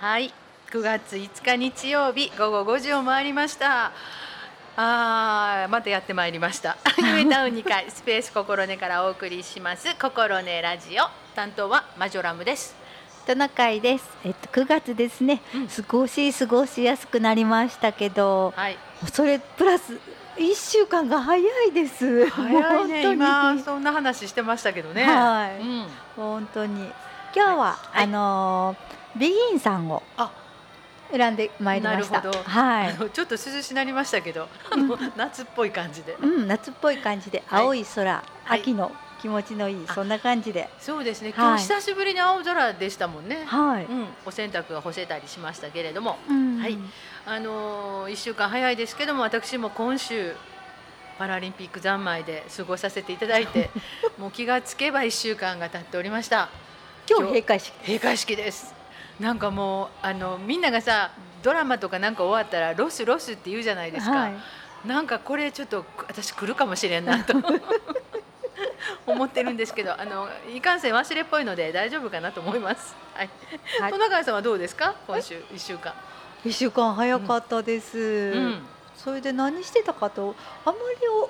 はい。9月5日日曜日午後5時を回りました。あーまたやってまいりました。ニュータウン2階スペース心根からお送りします。心根ラジオ。担当はマジョラムです。トナカイです。えっと9月ですね。うん。少し過ごしやすくなりましたけど、はい。それプラス一週間が早いです。早いね本当に。今そんな話してましたけどね。はい。うん、本当に。今日は、はい。あのービギンさんをあ選んでまいりました。なるほど。はい。ちょっと涼しなりましたけど夏っぽい感じで。うん、夏っぽい感じで、はい。青い空、はい。秋の気持ちのいいあそんな感じで、そうですね。はい。今日久しぶりに青空でしたもんね、はい。うん、お洗濯が干せたりしましたけれども。うん。はい。あのー、1週間早いですけども私も今週パラリンピック三昧で過ごさせていただいて もう気がつけば1週間が経っておりました。今日閉会式。閉会式ですなんかもうあのみんながさドラマとかなんか終わったらロスロスって言うじゃないですか、はい。なんかこれちょっと私来るかもしれんなと 思ってるんですけどあのいかんせん忘れっぽいので大丈夫かなと思います。はい、はい。戸中さんはどうですか？今週1週間、一週間早かったです。うん。それで何してたかとあまり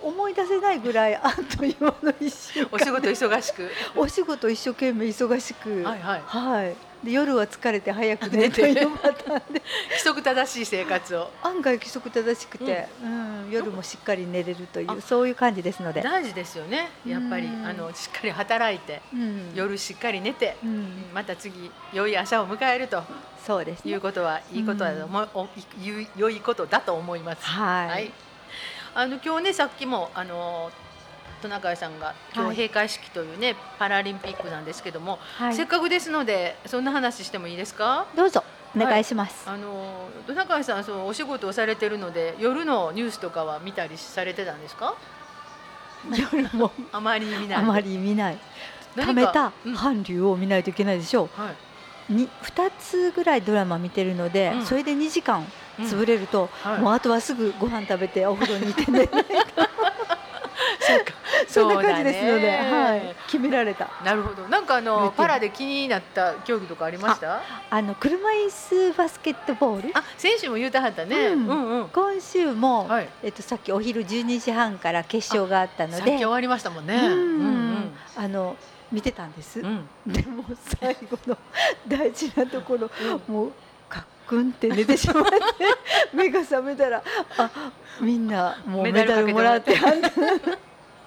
思い出せないぐらい あっという間の一週間。お仕事忙しく。お仕事一生懸命忙しく。はいはい。はいで夜は疲れて早く寝るというパターンで規則正しい生活を。案外規則正しくて、うん。夜もしっかり寝れるというそういう感じですので、大事ですよね。やっぱりうん。あのしっかり働いてうん。夜しっかり寝てうん、また次良い朝を迎えると。そうですね。いうことはいいことだと思うおい良いことだと思います。はい、はい、あの今日ねさっきもあのトナカイさんが今はい。日閉会式というね、パラリンピックなんですけども、はい。せっかくですのでそんな話してもいいですか？どうぞお願いします、あのトナカイさんそうお仕事をされてるので夜のニュースとかは見たりされてたんですか？夜も。あまり見ない。あまり見ない。貯めたうん。韓流を見ないといけないでしょう、はい。に2つぐらいドラマ見てるので、うん。それで2時間うん。潰れると、はい。もうあとはすぐご飯食べてお風呂に行ってねそうか。そんな感じですので、はい、決められたなるほど。なんかあのパラで気になった競技とかありました？ああの車椅子バスケットボール？選手も言うたはったね。ううんんうん。今週も、はい。えっと、さっきお昼12時半から決勝があったのさっきで終わりましたもんね。うんうんあの見てたんです。でも最後の 大事なところもうカックンって寝てしまって 目が覚めたらあみんなもうメメダルもらってはんだ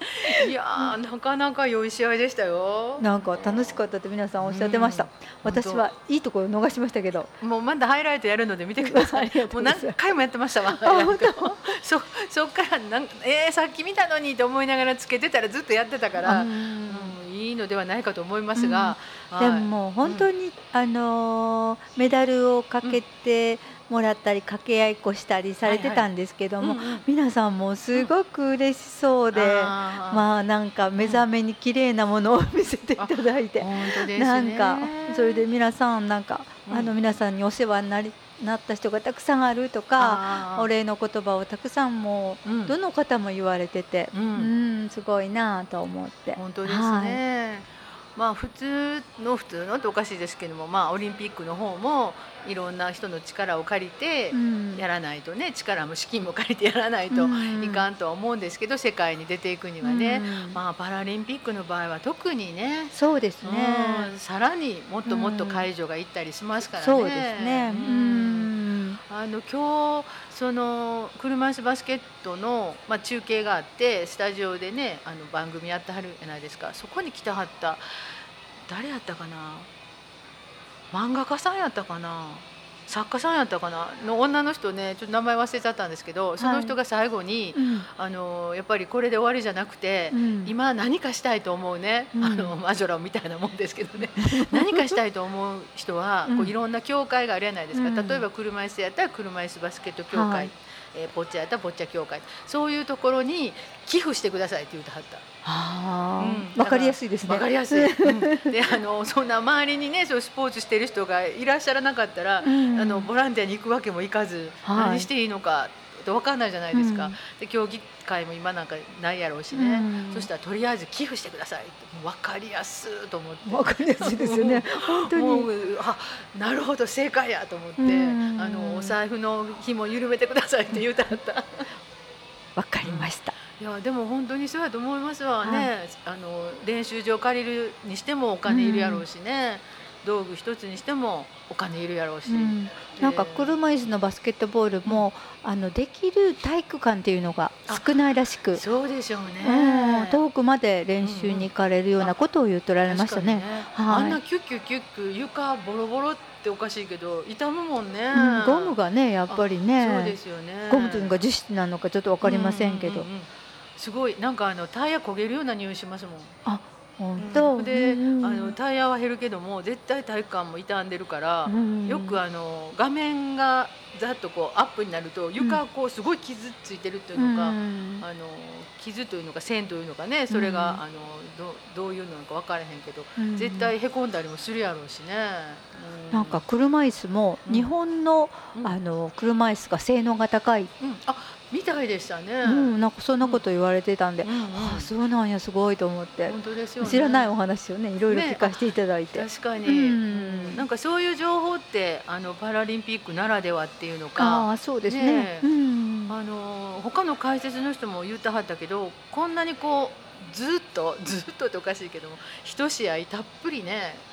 いやーなかなか良い試合でしたよ。なんか楽しかったって皆さんおっしゃってました、うん。私はいいところ逃しましたけど。もうまだハイライトやるので見てくださ あいもう何回もやってましたわ。そそっからなんえー、さっき見たのにと思いながらつけてたらずっとやってたから、ううんん、いいのではないかと思いますが、でももう本当に、あのーメダルをかけてもらったり掛け合いっこしたりされてたんですけども、うんうん。皆さんもすごく嬉しそうで、あー。まあなんか目覚めに綺麗なものを見せていただいて、本当ですね。なんかそれで皆さんなんか、うん。あの皆さんにお世話になりなった人がたくさんあるとかお礼の言葉をたくさんもう、うん。どの方も言われてて、ううんん、すごいなと思って。本当ですね。まあ普通の普通のっておかしいですけども、まあオリンピックの方もいろんな人の力を借りてうんやらないとね、力も資金も借りてやらないといかんとは思うんですけど、世界に出ていくにはね、うんまあパラリンピックの場合は特にね。そうですね。うんさらにもっともっと会場が行ったりしますからね。そうですね。ううんん。あの今日その車椅子バスケットの、まあ、中継があってスタジオでねあの番組やってはるじゃないですか。そこに来てはった誰やったかな？漫画家さんやったかな？作家さんやったかな？の女の人ねちょっと名前忘れちゃったんですけどその人が最後に、うん。あのやっぱりこれで終わりじゃなくて、うん。今何かしたいと思うね、うん。あのマジョラみたいなもんですけどね。何かしたいと思う人は、こううん。いろんな協会があるじゃないですか、うん。例えば車椅子やったら車椅子バスケット協会、はいえーボッチャやったらボッチャ協会そういうところに寄付してくださいって言ってはった。あうんかりやすいですね。わかりやすい。うん で、あのそんな周りにね、そうスポーツしてる人がいらっしゃらなかったら、うんあのボランティアに行くわけもいかず、はい何していいのかこと分かんないじゃないですか、うん。で競技会も今なんかないやろうしうね、ん。そしたらとりあえず寄付してくださいってもう分かりやすいと思って。わかりやすいですよね。本当もにうあなるほど正解やと思って、うん。あのお財布の紐緩めてくださいって言うたはった。わかりました。いやでも本当にそうやと思いますわ。ね、あの練習場借りるにしてもお金いるやろうしね、道具一つにしてもお金いるやろうし、うん。なんか車椅子のバスケットボールもあのできる体育館っていうのが少ないらしく。そうでしょううん。ね。遠くまで練習に行かれるようなことを言っておられましたね。確かにはい。あんなキュッキュキュッキュ床ボロボロっておかしいけど痛むもんね。うん。ゴムがねやっぱりそうねですよね。ゴムというのが樹脂なのかちょっとわかりませんけど。ううううん。すごい。なんかあのタイヤ焦げるような匂いしますもん。本当、うん。で、うん。あのタイヤは減るけども絶対体育館も傷んでるから、うん。よくあの画面がざっとこうアップになると床がこうすごい傷ついてるっていうのか、うん。あの傷というのか線というのかねそれが、うん。あのどどういうのか分からへんけど、うん。絶対へこんだりもするやろうしね。うなんか車椅子もうん。日本の,、うん。あの車椅子が性能が高い、うん、あみたいでしたね。うん、なんかそんなこと言われてたんで、うんうんああそうなんやすごいと思って、本当ですよね。知らないお話をねいろいろ聞かせていただいて、確かに、うんうんなんかそういう情報ってあのパラリンピックならではっていうのあか。あそうですね。ねえ。うんあの他の解説の人も言ってはったけどこんなにこうずっとずっとっておかしいけども一試合たっぷりねで、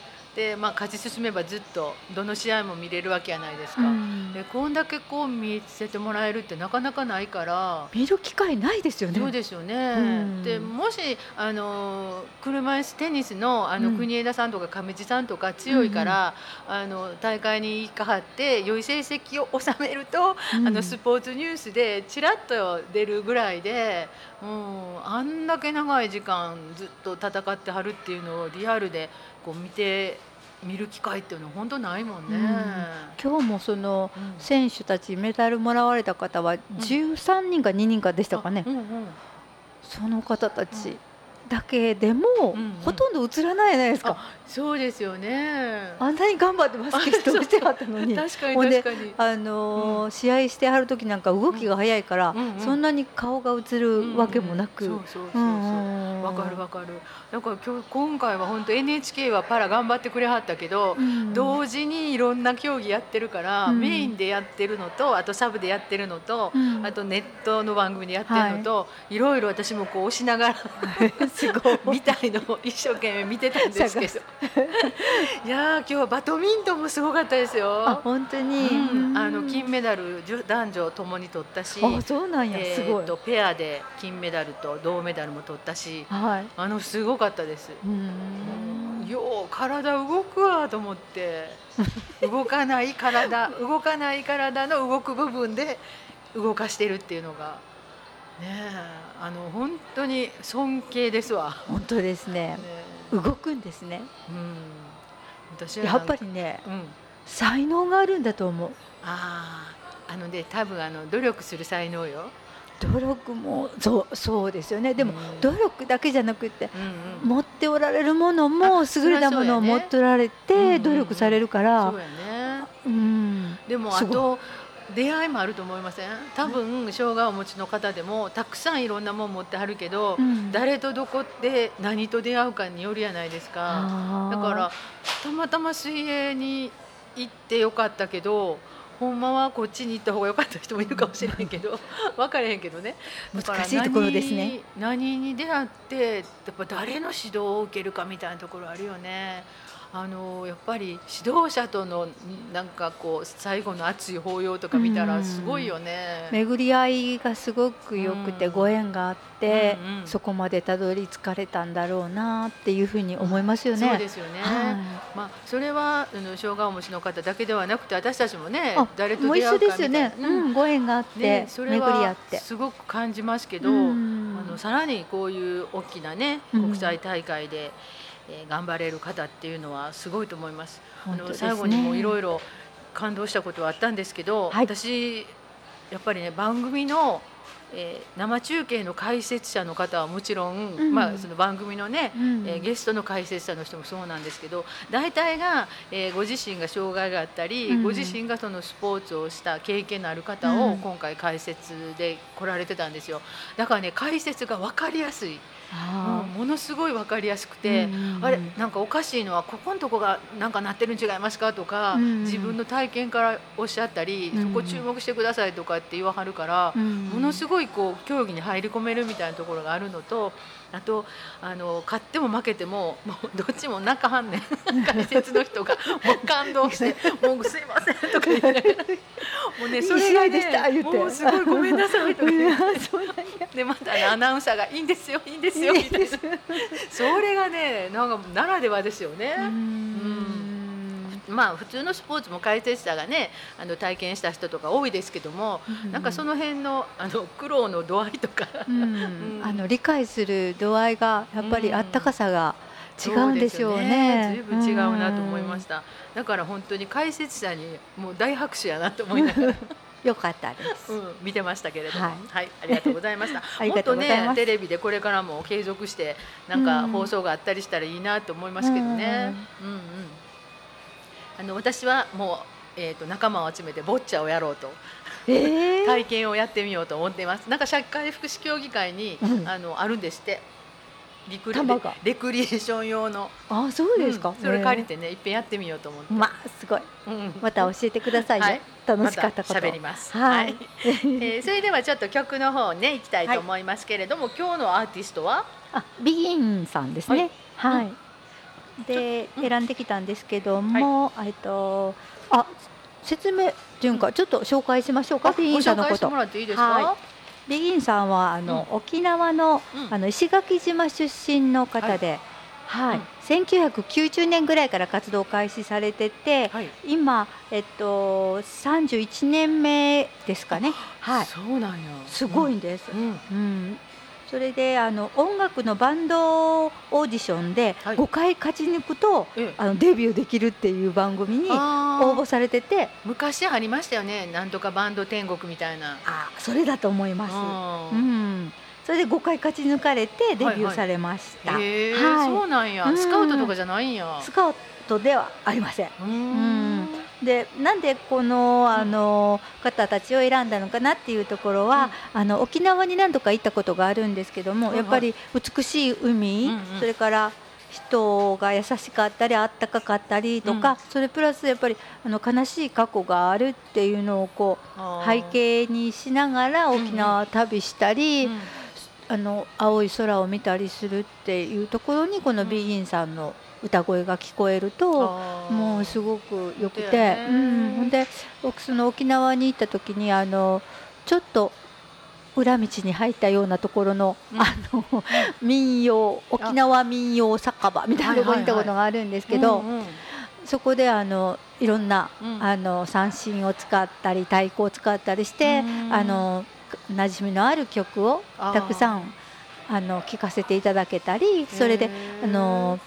まあ、勝ち進めばずっとどの試合も見れるわけやないですか。うんでこんだけこう見せてもらえるってなかなかないから。見る機会ないですよね。そうですよね、うんでもしあの車椅子テニスのあの、うん国枝さんとか上地さんとか強いから、あの大会に行かはって良い成績を収めると、うんあのスポーツニュースでちらっと出るぐらいでもうあんだけ長い時間ずっと戦ってはるっていうのをリアルでこう見て見る機会っていうのは本当ないもんね。今日もそのうん。選手たちメダルもらわれた方は13人か2人かでしたかね、うんうん。その方たちだけでも、うんうん。ほとんど映らないじゃないですか、そうですよね。あんなに頑張ってバスケットをしてはったのに。確かに。あのー試合してはる時なんか動きが速いから、うん。うん。そんなに顔が映るわけもなく、うんうんそうそうそうそう。わかるわかる。だから今日今回は本当 NHK はパラ頑張ってくれはったけど、うん。同時にいろんな競技やってるから、うん。メインでやってるのとあとサブでやってるのと、うん。あとネットの番組でやってるのと、い、ろいろ私もこう押しながら すごい。見たいのを一生懸命見てたんですけど。いやー今日はバドミントンもすごかったですあよ。本当に、うん、あのうん金メダル男女ともに取ったし、あそうなんや、えすごい。ーとペアで金メダルと銅メダルも取ったしはい。あのすごかったです。うん。よう体動くわと思って 動かない体動かない体の動く部分で動かしてるっていうのがねえあの本当に尊敬ですわ。本当ですね。ね。動くんですね。うん、私はやっぱりねうん。才能があるんだと思う。あああのね多分あの努力する才能よ。努力もそうそうですよね。でも、うん。努力だけじゃなくってうんうん、持っておられるものもあ優れたものを持っておられて努力されるから。そうやね。うん。でもあと出会いもあると思いません？多分障害をお持ちの方でもたくさんいろんなもん持ってはるけど、うん。誰とどこで何と出会うかによるやないですか。だからたまたま水泳に行ってよかったけどほんまはこっちに行った方が良かった人もいるかもしれへんけど 分からへんけどね。難しいところですね。何何に出会ってやっぱ誰の指導を受けるかみたいなところあるよね。あのやっぱり指導者とのなんかこう最後の熱い抱擁とか見たらすごいよね。巡り合いがすごく良くてうんご縁があって、うんうんそこまでたどり着かれたんだろうなっていうふうに思いますよね。そうですよね。はまあそれはあの障害をお持ちの方だけではなくて私たちもねあ誰ともう一緒出会うかみたいですよね。な。うん、ご縁があって、ねそれ巡り合はって。すごく感じますけど、うんあのさらにこういう大きなねうん国際大会で、えー頑張れる方っていうのはすごいと思います。すね。最後にもいろいろ感動したことはあったんですけど、はい。私やっぱりね番組のえー生中継の解説者の方はもちろん、うん。まあ、その番組のね、うん。えーゲストの解説者の人もそうなんですけど大体が、えーご自身が障害があったり、うん。ご自身がそのスポーツをした経験のある方をうん。今回解説で来られてたんですよ。だからね解説が分かりやすい、あものすごい分かりやすくーて。うんあれなんかおかしいのはここのとこがなんかなってるん違いますかとか、うん自分の体験からおっしゃったり、うんそこ注目してくださいとかって言わはるから、うん。ものすごいこう競技に入り込めるみたいなところがあるのとあとあの勝っても負けてももうどっちも泣かはんねん。解説の人がもう感動して「もうすいません」とか言いながらもうねそれがいいしたね言って。もうすごいごめんなさいとか言って。でまたねアナウンサーが「いいんですよいいんですよ」みたいな。それがねなんかならではですよね。うんまあ普通のスポーツも解説者がねあの体験した人とか多いですけども、なんかその辺のあの苦労の度合いとか、うん。うん。あの理解する度合いがやっぱりあったかさが違うんでしょうね。そうですよね。ずいぶん違うなと思いました。だから本当に解説者にもう大拍手やなと思いながら、よかったです。うん、見てましたけれども、ははいい、ありがとうございました。もっとねテレビでこれからも継続してなんか放送があったりしたらいいなと思いますけどね。うんうん。あの私はもうえっ、と仲間を集めてボッチャをやろうと。ええ 体験をやってみようと思っています。なんか社会福祉協議会に、うんあのあるんですって。リクリレクリエーション用の、あ、そうですか。うんそれ借りてね、いっぺんやってみようと思って。まあすごい。うんまた教えてくださいよ。はい楽しかったこと。また喋ります。はいえーそれではちょっと曲の方ね行きたいと思いますけれども、今日のアーティストは？あ、ビギンさんですね。はい。で、うん選んできたんですけども、えっと、あ、説明順か、ちょっと紹介しましょうか。ビギごンさんのことビギンさんはあの、沖縄のうんあの石垣島出身の方で、はい、うん1990年ぐらいから活動を開始されてて、はい。今えっと31年目ですかね。はい、そうなんや。すごいんです。うん。うんうん、それであの音楽のバンドオーディションではい5回勝ち抜くと、ええあのデビューできるっていう番組に応募されてて、昔ありましたよね。なんとかバンド天国みたいな。あそれだと思います。あうーん、それで5回勝ち抜かれてデビューされました。へえ、はいそうなんやう。んスカウトとかじゃないんや。スカウトではありません。うーん。でなんでこのあの方たちを選んだのかなっていうところは、あの沖縄に何度か行ったことがあるんですけども、はいはい。やっぱり美しい海、うんうん。それから人が優しかったりあったかかったりとか、うん。それプラスやっぱりあの悲しい過去があるっていうのをこう背景にしながら沖縄旅したり、うん。あの青い空を見たりするっていうところにこのビギンさんの歌声が聞こえると、もうすごく良くて、うん、ほんで僕その沖縄に行った時にあのちょっと裏道に入ったようなところの、うん。あの民謡沖縄民謡酒場みたいなところに行ったことがあるんですけど、そこであのいろんな、うん。あの三振を使ったり太鼓を使ったりして、うん。あの馴染みのある曲をたくさんあの聴かせていただけたりそれであの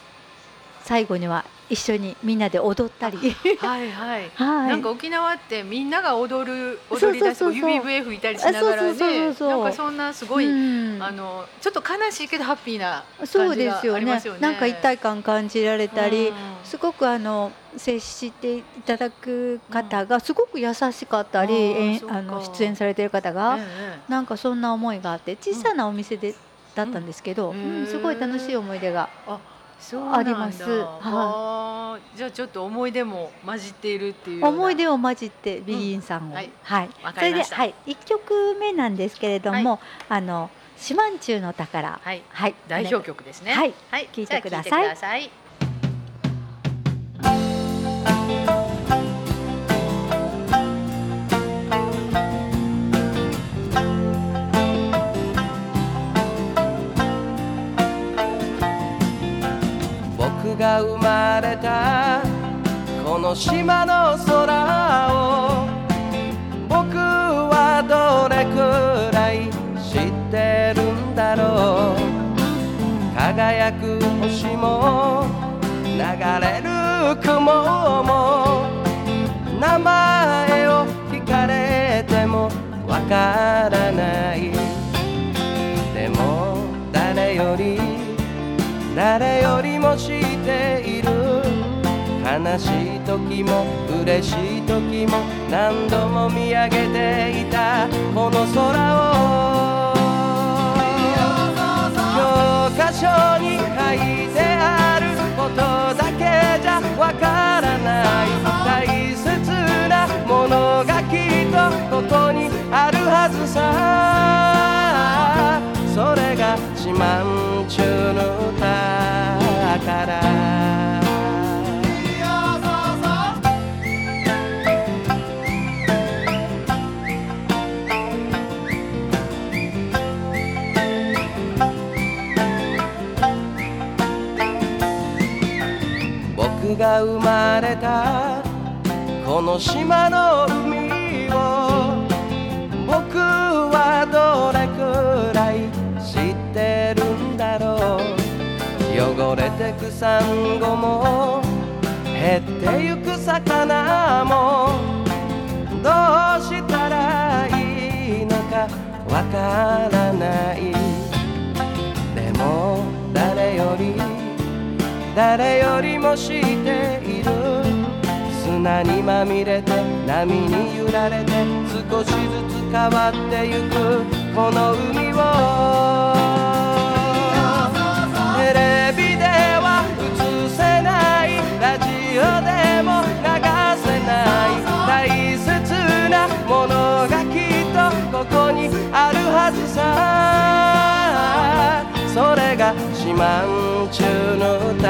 最後には一緒にみんなで踊ったり。はいはい。はい。なんか沖縄ってみんなが踊る踊り出すそうそう。そう指笛吹いたりしながらあそうそうそうねそう。なんかそんなすごい、うん。あのちょっと悲しいけどハッピーな感じがありますよね。なんか一体感感じられたり、うん。すごくあの接していただく方がすごく優しかったり、あーえそっか。あの出演されてる方が、ええなんかそんな思いがあって小さなお店で、だったんですけど、うん。うんすごい楽しい思い出が。ああります。はい。じゃあちょっと思い出も混じっているっていう思い出を混じってビギンさんを、はい。はい。わそれで、はい、1曲目なんですけれども「あの四万中の宝」はい。はい、代表曲ですね。はい。はい、聞いてくださいが生まれたこの島の空を僕はどれくらい知ってるんだろう。輝く星も流れる雲も名前を聞かれてもわからない。でも誰より誰よりも知悲しい時も嬉しい時も何度も見上げていたこの空を教科書に書いてあることだけじゃわからない大切なものがきっとここにあるはずさ。それが四万十の宝。が生まれた。この島の海を僕はどれくらい知ってるんだろう。汚れてくサンゴも減ってゆく魚もどうしたらいいのかわからない。でも誰より誰よりも知っている。砂にまみれて波に揺られて少しずつ変わってゆくこの海を。テレビでは映せないラジオでも流せない大切なものがきっとここにあるはずさ。それが四万十の宝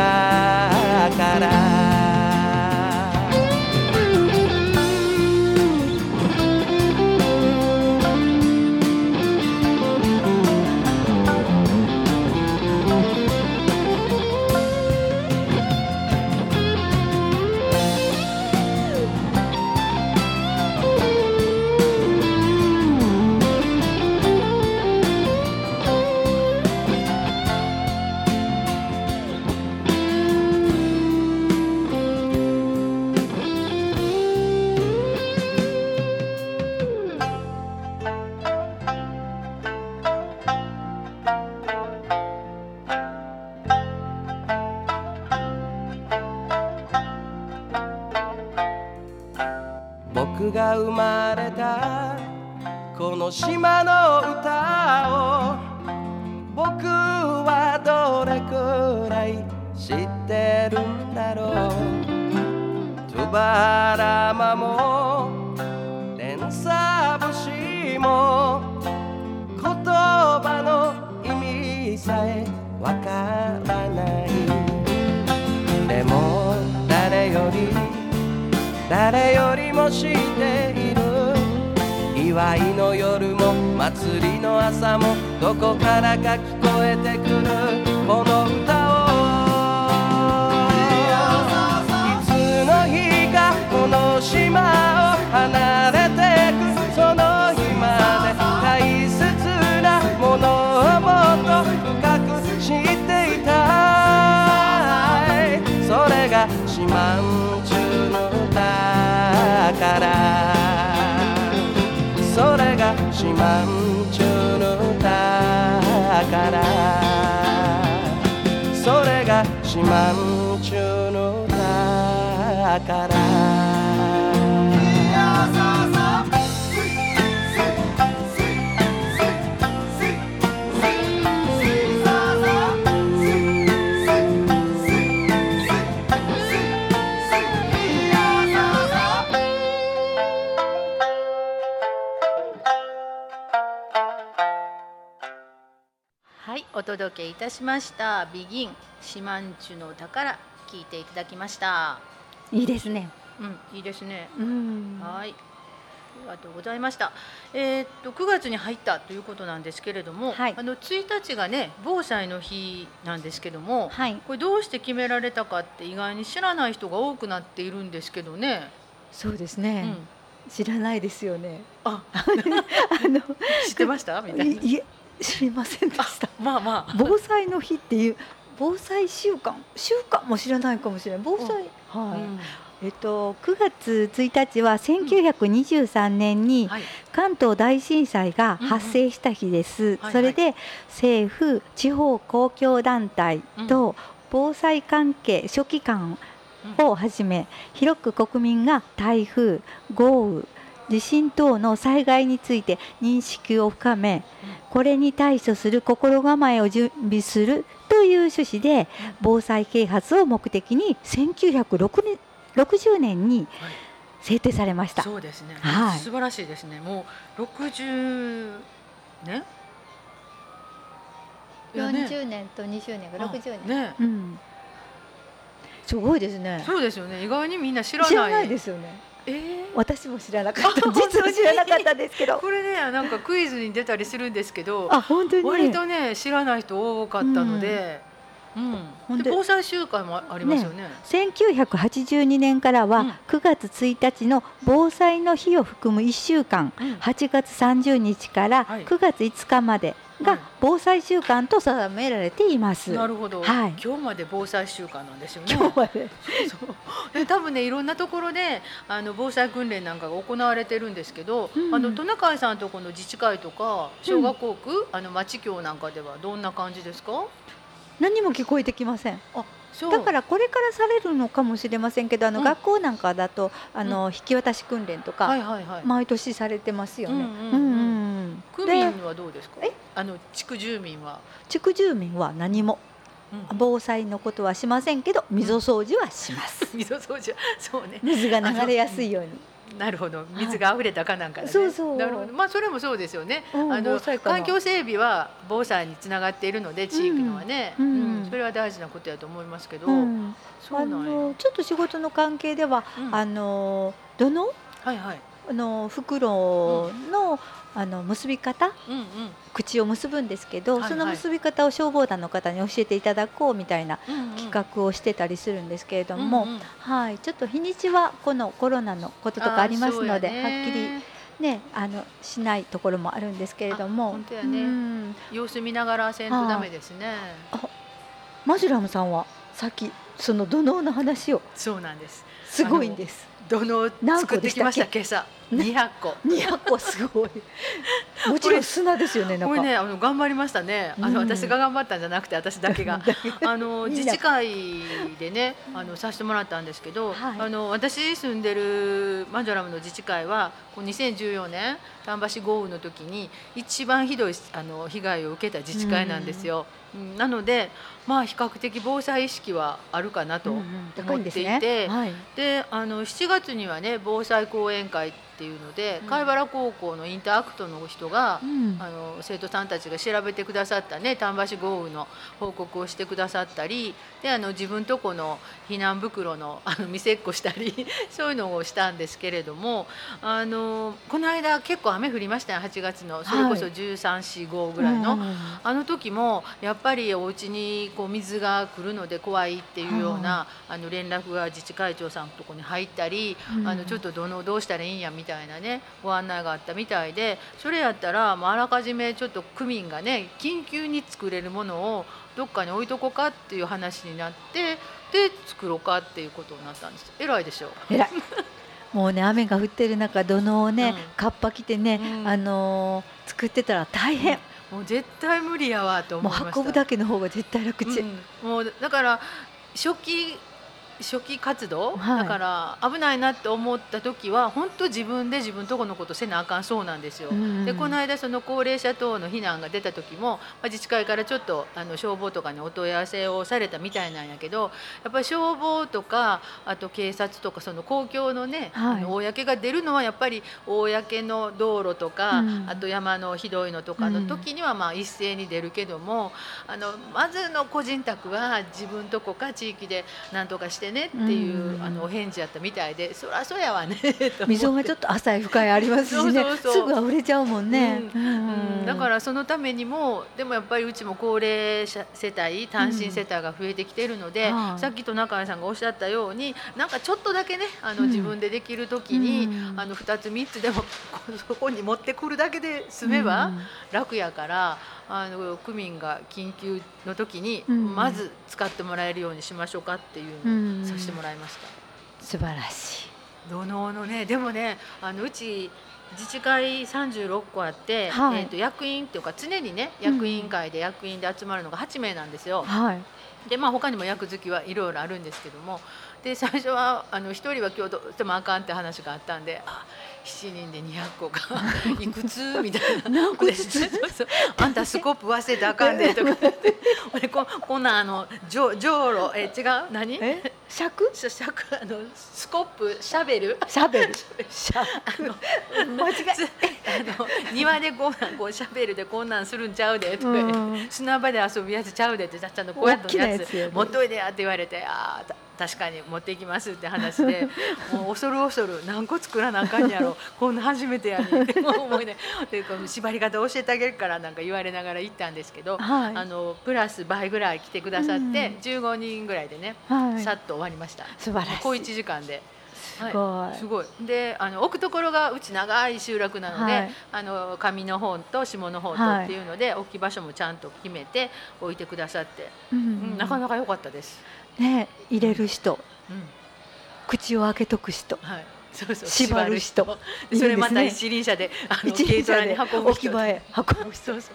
それが四万十の宝それが島んちゅの宝それが島んちゅの宝お届けいたしました。ビギン四万十の宝聞いていただきました。いいですね。うん、いいですね。うん。はい。ありがとうございました。えーっと9月に入ったということなんですけれども、はいあの1日がね防災の日なんですけども、はい。これどうして決められたかって意外に知らない人が多くなっているんですけどね。そうですうね。ん、知らないですよね。あ、あの 知ってました？みたいな。い知りませんでした。まあまあ。防災の日っていう防災習慣習慣も知らないかもしれない。防災？うはい。ん。えっと9月1日は1923年にはい。関東大震災が発生した日です。はいそれで政府地方公共団体と防災関係書記官をはじめ広く国民が台風豪雨地震等の災害について認識を深めこれに対処する心構えを準備するという趣旨で防災啓発を目的に1960年にはい制定されました。そうですね、はい素晴らしいですねもう60年？いやね40年と20年があ60年。ねうん。すごいですね。そうですよね意外にみんな知らない知らないですよね。えー？私も知らなかった。実は知らなかったですけど。これねなんかクイズに出たりするんですけどあ、本当に？割とね知らない人多かったので、うん。ほんでで防災集会もありますよね。1982年からはうん。9月1日の防災の日を含む1週間、うん。8月30日からはい。9月5日まではいが防災週間と定められています。なるほど、はい。今日まで防災週間なんですよね。今日まで。そう。で多分ねいろんなところであの防災訓練なんかが行われてるんですけど、うん。あのトナカイさんとこの自治会とか小学校区、あの町協なんかではどんな感じですか？何も聞こえてきません。あだからこれからされるのかもしれませんけど、あのうん。学校なんかだとあの引き渡し訓練とはかいはいはい、毎年されてますよね。区民はどうですか？えあの地区住民は、地区住民は何もうん。防災のことはしませんけど溝掃除はします。溝掃除はそうね。水が流れやすいように。なるほど。水が溢れたかなんかで、ね。そうそう。なるほど。まあそれもそうですよね、うんあの環境整備は防災につながっているので地域のはね、うん。うん。うんそれは大事なことやと思いますけど、うん。あそうなんちょっと仕事の関係では、うん。あのどの？はいはい。あの袋の、あの結び方うんうん。口を結ぶんですけど、はいはい。その結び方を消防団の方に教えていただこうみたいな企画をしてたりするんですけれども、うんうん。はい、ちょっと日にちはこのコロナのこととかありますので、はっきりねあのしないところもあるんですけれども。あ本当やね。うん。様子見ながらせんとダメですね。マジュラムさんはさっきその土のうの話を。そうなんです。すごいんです。土の作ってきました個今朝。200個。200個すごい。もちろん砂ですよね。これねあの頑張りましたね。あの、うん。私が頑張ったんじゃなくて私だけが。あの自治会でねあのさせてもらったんですけど、はい。あの私住んでるマジョラムの自治会はこう2014年丹波市豪雨の時に一番ひどいあの被害を受けた自治会なんですよ。うん。なのでまあ比較的防災意識はあるかなとうんうん高い思っていんですね。て、はい。であの7月にはね防災講演会っていうので、うん柏原高校のインターアクトの人が、うんあの生徒さんたちが調べてくださったね丹波市豪雨の報告をしてくださったりであの自分とこの避難袋のあの見せっこしたり そういうのをしたんですけれどもあのこの間結構雨降りましたよ8月のそれこそ1345ぐらいの。うんあの時もやっぱりお家にこう水が来るので怖いっていうような、あの連絡が自治会長さんのとこに入ったり、うん。あのちょっとどのどうしたらいいんやみたいなねご案内があったみたいでそれやったらもうあらかじめちょっと区民がね緊急に作れるものをどっかに置いとこうかっていう話になってで作ろうかっていうことになったんです。偉いでしょ偉い。もうね雨が降ってる中土のうをね、うん。カッパ着てね、うん。あのー作ってたら大変。もう絶対無理やわと思もいうました運ぶだけの方が絶対楽ち。うんもうだから初期初期活動、はい。だから危ないなって思った時は本当自分で自分とこのことせなあかんそうなんですよ。うんでこの間その高齢者等の避難が出た時も、まあ、自治会からちょっとあの消防とかにお問い合わせをされたみたいなんやけどやっぱり消防とかあと警察とかその公共のね、はい。あの公が出るのはやっぱり公の道路とか、うんあと山のひどいのとかの時にはまあ一斉に出るけども、あのまずの個人宅は自分とこか地域で何とかしてねっていう、うん。あのお返事やったみたいでそりゃそうやわね 溝がちょっと浅い深いありますしね。すぐ溢れちゃうもんね、ううん。だからそのためにもでもやっぱりうちも高齢者世帯単身世帯が増えてきてるので、はい。さっきと中谷さんがおっしゃったようになんかちょっとだけねあの、うん。自分でできる時に、うん。あの2つ3つでもこ そこに持ってくるだけで済めばうん。楽やから、あの区民が緊急の時にうん。まず使ってもらえるようにしましょうかっていううん。のをさせてもらいました。素晴らしい。土のうのねでもねあのうち自治会36個あって、はい。えー、と役員っていうか常にねうん。役員会で役員で集まるのが8名なんですよ。はい。でまあ他にも役付きはいろいろあるんですけどもで最初はあの1人は今日どうしてもあかんって話があったんであ7人で200個か いくつみたいな。何個ずつ？でそうそうあんたスコップ忘れてあかんでとか。言って俺ここんなんあのじょじょうろえ違う？何？え？尺？しゃしゃくあのスコップシャベル？シャベル。シャあの間違つあの庭でこんなんこうシャベルでこんなんするんちゃうでとか砂場で遊ぶやつちゃうでってちゃんとこうやって大きなやつ持っといでやって言われてああ確かに持っていきますって話で もう恐る恐る何個作らなあかんやろ。こんな初めてやねんって思いねでこの縛り方教えてあげるからなんか言われながら行ったんですけど、はい。あのプラス倍ぐらい来てくださって、うん。15人ぐらいでね、はい。さっと終わりました。素晴らしい。小1時間で。すごい。すごい。であの置くところがうち長い集落なので、はい。あの上の方と下の方とはいっていうので、置き場所もちゃんと決めて置いてくださって、ううんんなかなか良かったです。ね入れる人。うん口を開けとく人。はい、そうそう縛る人。ね。それまた一輪車であの一輪車で軽トラに運ぶ人。置き場へ運ぶそうそ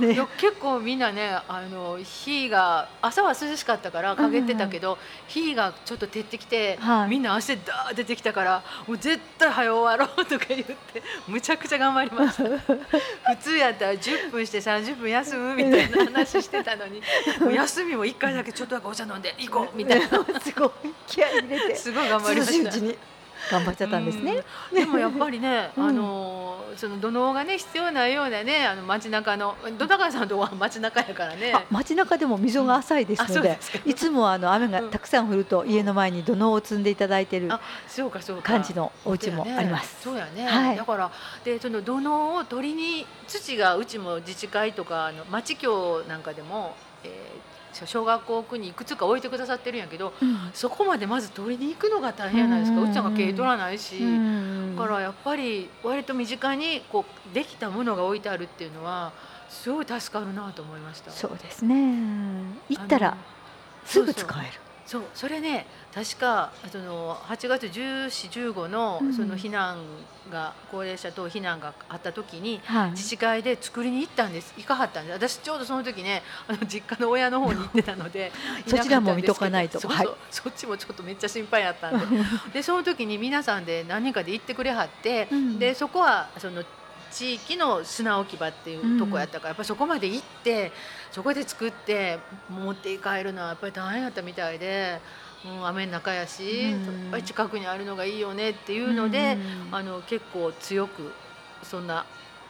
う。ね。結構みんなねあの日が朝は涼しかったから陰ってたけど、日がちょっと照ってきて、はい。みんな汗だー出てきたからもう絶対早終わろうとか言ってむちゃくちゃ頑張りました。普通やったら10分して30分休むみたいな話してたのに休みも1回だけちょっとだけお茶飲んで行こうみたいな。すごい。気合い入れて。すごい頑張り涼ました頑張っちゃったんですね。うん。でもやっぱりね、うん。あのその土のうがね必要ないようなねあの街中の土高さんのとこは街中やからね。あ街中でも溝が浅いですのでいつもあの雨がたくさん降ると家の前に土のうを積んでいただいているあそうかそうか。感じのお家もあります。そうやね、はい。だからでその土のうを取りに土がうちも自治会とかあの町協なんかでも、えー小学校区にいくつか置いてくださってるんやけどうんそこまでまず取りに行くのが大変じゃないですか、ううんちゃんが軽取らないし。うんだからやっぱり割と身近にこうできたものが置いてあるっていうのはすごい助かるなと思いました。そうですね行ったらすぐ使える。そうそれね確かその8月14、15のうん。その避難が、高齢者等避難があった時にはい。自治会で作りに行ったんです。行かはったんです。私ちょうどその時ねあの実家の親の方に行ってたので そちらも見とかないと。そうそうはい。そっちもちょっとめっちゃ心配やったんで。でその時に皆さんで何人かで行ってくれはって、うん。でそこはその地域の砂置き場っていうとこやったから、やっぱそこまで行ってそこで作って持って帰るのはやっぱり大変やったみたいで、うん、雨の中やし、うん。近くにあるのがいいよねっていうので、うん。あの結構強くそんな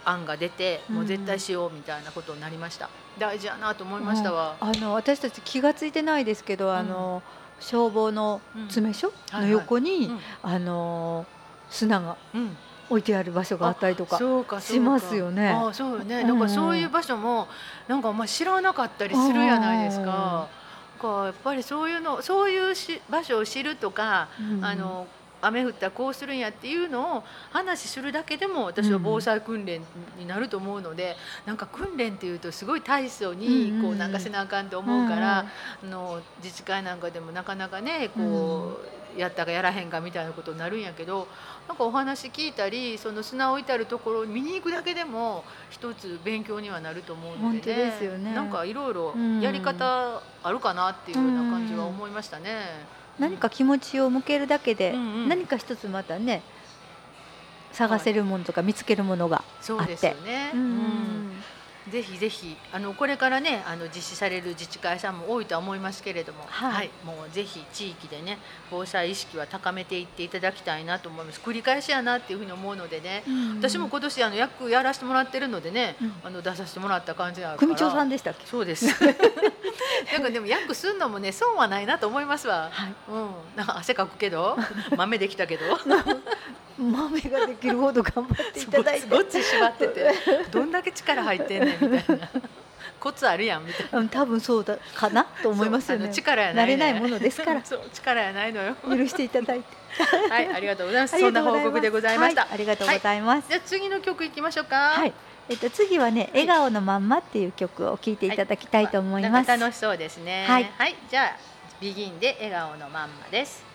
案が出て、もう絶対しようみたいなことになりました。大事やなと思いましたわ。あの私たち気がついてないですけど、あの消防の詰め所の横に、うん。あの砂がうん。置いてある場所があったりとか。そうかそうか。しますよね。あそうよね。うん。なんかそういう場所もなんかあんま知らなかったりするやないですか。なんかやっぱりそういうのそういうし場所を知るとか、うん。あの雨降ったらこうするんやっていうのを話するだけでも私は防災訓練になると思うので、なんか訓練っていうとすごい大層にこうんうなんかせなあかんと思うから、あの自治会なんかでもなかなかねこう、やったかやらへんかみたいなことになるんやけどなんかお話聞いたりその砂置いてあるところを見に行くだけでも一つ勉強にはなると思うのでね。ですよね。なんかいろいろうん。やり方あるかなっていうような感じは思いましたね。何か気持ちを向けるだけで、うんうん。何か一つまたね探せるものとか見つけるものがそうですよね。ううんんぜひぜひあのこれからねあの実施される自治会さんも多いとは思いますけれども、はい。もうぜひ地域でね防災意識は高めていっていただきたいなと思います。繰り返しやなっていうふうに思うのでね、私も今年あの役やらせてもらってるのでね、うん。あの出させてもらった感じなの組長さんでしたっけ？そうです。なんかでも役すんのもね損はないなと思いますわ、はい。うん、なんか汗かくけど豆できたけど 豆ができるほど頑張っていただいて。ごっつい縛っててどんだけ力入ってんねんみたいな。コツあるやんみたいな。うん多分そうだかなと思いますよね。の力やない、慣れないものですから。そう力やないのよ。許していただいて。はいありがとうございます。そんな報告でございました、はいありがとうございます。じゃあ次の曲いきましょうか。はい、えっと次はね笑顔のまんまっていう曲を聴いていただきたいと思います、なんか楽しそうですね。はい。じゃあビギンで笑顔のまんまです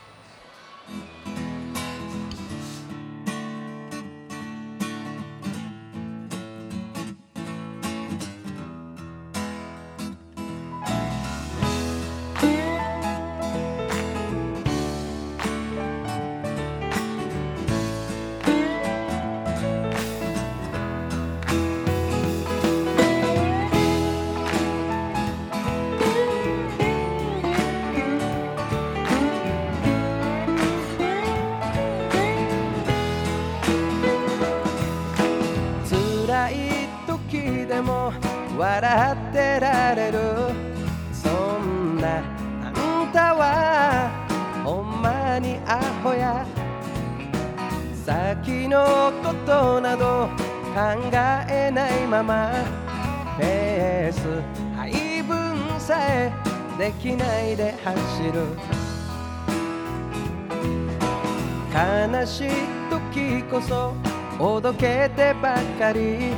しい時こそおどけてばかり。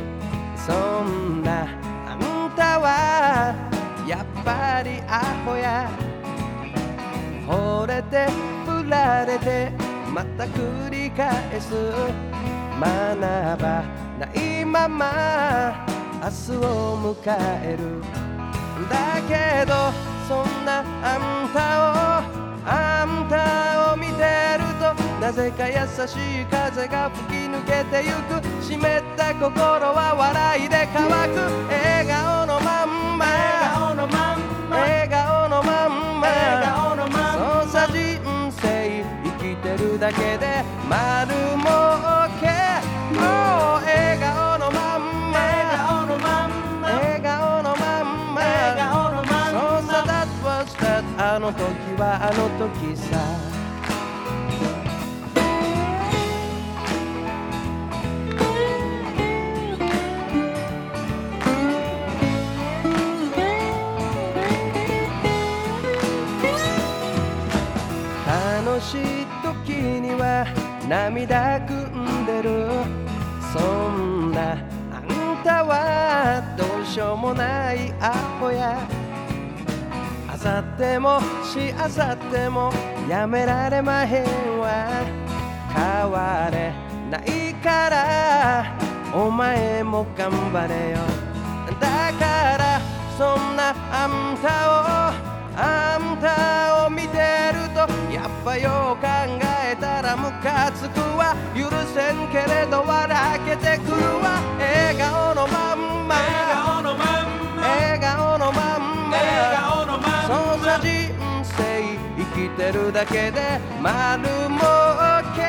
そんなあんたはやっぱりアホや。惚れて振られてまた繰り返す。学ばないまま明日を迎える。だけどそんなあんたをあんたなぜか優しい風が吹き抜けてゆく湿った心は笑いで乾く。笑顔のまんま。笑顔のまんま。笑顔のまんま。笑顔のまんま。そうさ人生生きてるだけで丸儲け。Oh 笑顔のまんま。笑顔のまんま。笑顔のまんま。笑顔のまんま。そうさ That was that あの時はあの時さ涙ぐんでる。そんなあんたはどうしようもないアホや。あさってもしあさってもやめられまへんわ。変われないからお前も頑張れよ。だからそんなあんたをあんたを見てるとやっぱよう考えたらムカつくわ。許せんけれど笑けてくるわ。笑顔のまんま。笑顔のまんま。笑顔のまんま。笑顔のまんまそうさ人生生きてるだけで丸儲け。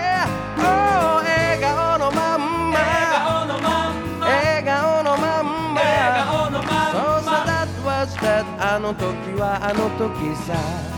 Oh 笑顔のまんま。笑顔のまんま。笑顔のまんま。笑顔のまんま。そうさ That was that あの時はあの時さ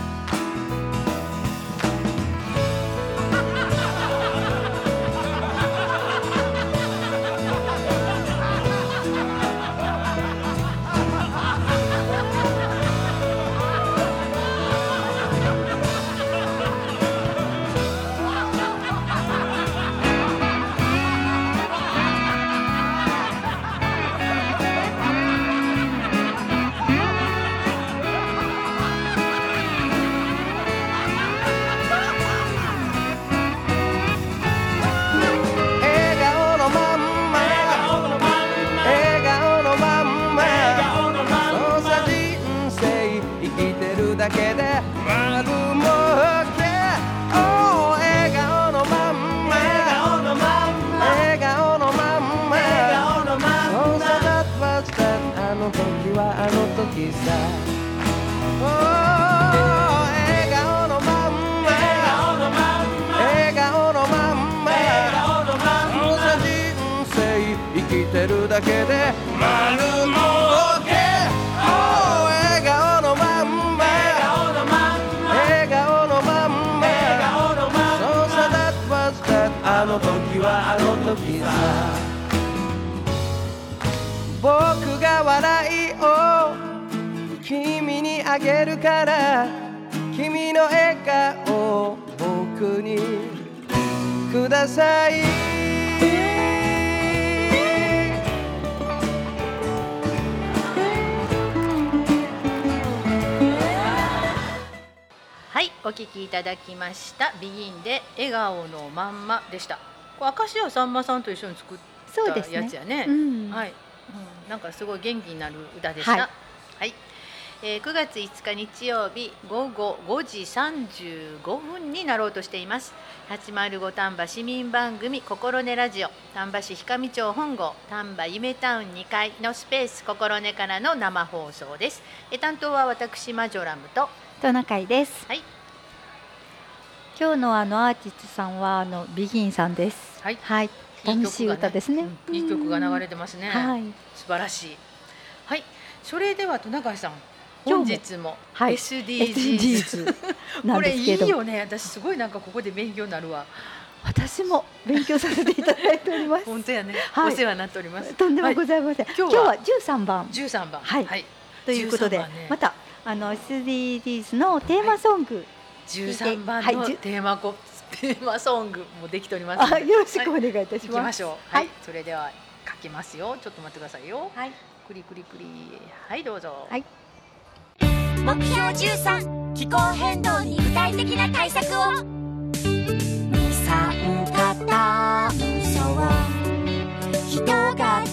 ました。ビギンで笑顔のまんまでした。これ明石家さんまさんと一緒に作ったやつやね。うん。はい、うん、なんかすごい元気になる歌でした。ははい。い。えー9月5日日曜日午後5時35分になろうとしています。805丹波市民番組心根ラジオ。丹波市氷上町本郷。丹波夢タウン2階のスペース心根からの生放送です。えー担当は私マジョラムと。トナカイです。はい今日のあのアーティストさんはあのビギンさんです。はい。はい。楽しい歌ですね。うん。いい曲が流れてますね、はい。素晴らしい。はい。それでは戸中さん今日も。本日もはい。SDGs、これいいよね。私すごいなんかここで勉強になるわ。私も勉強させていただいております。本当やね、はい。お世話になっております。とんでもございません、今日は？今日は13番。13番。はい。はい、ということで、13番ね。またあの SDGs のテーマソング、13番のテーマコ、テーマソングもできておりますので。あよろしくおはい願いいたしま。行きますしょう。ははい。い、それでは書きますよ。ちょっと待ってくださいよ。はい、クリクリクリ。はいどうぞ。はい。目標13気候変動に具体的な対策を。二酸化炭素を人が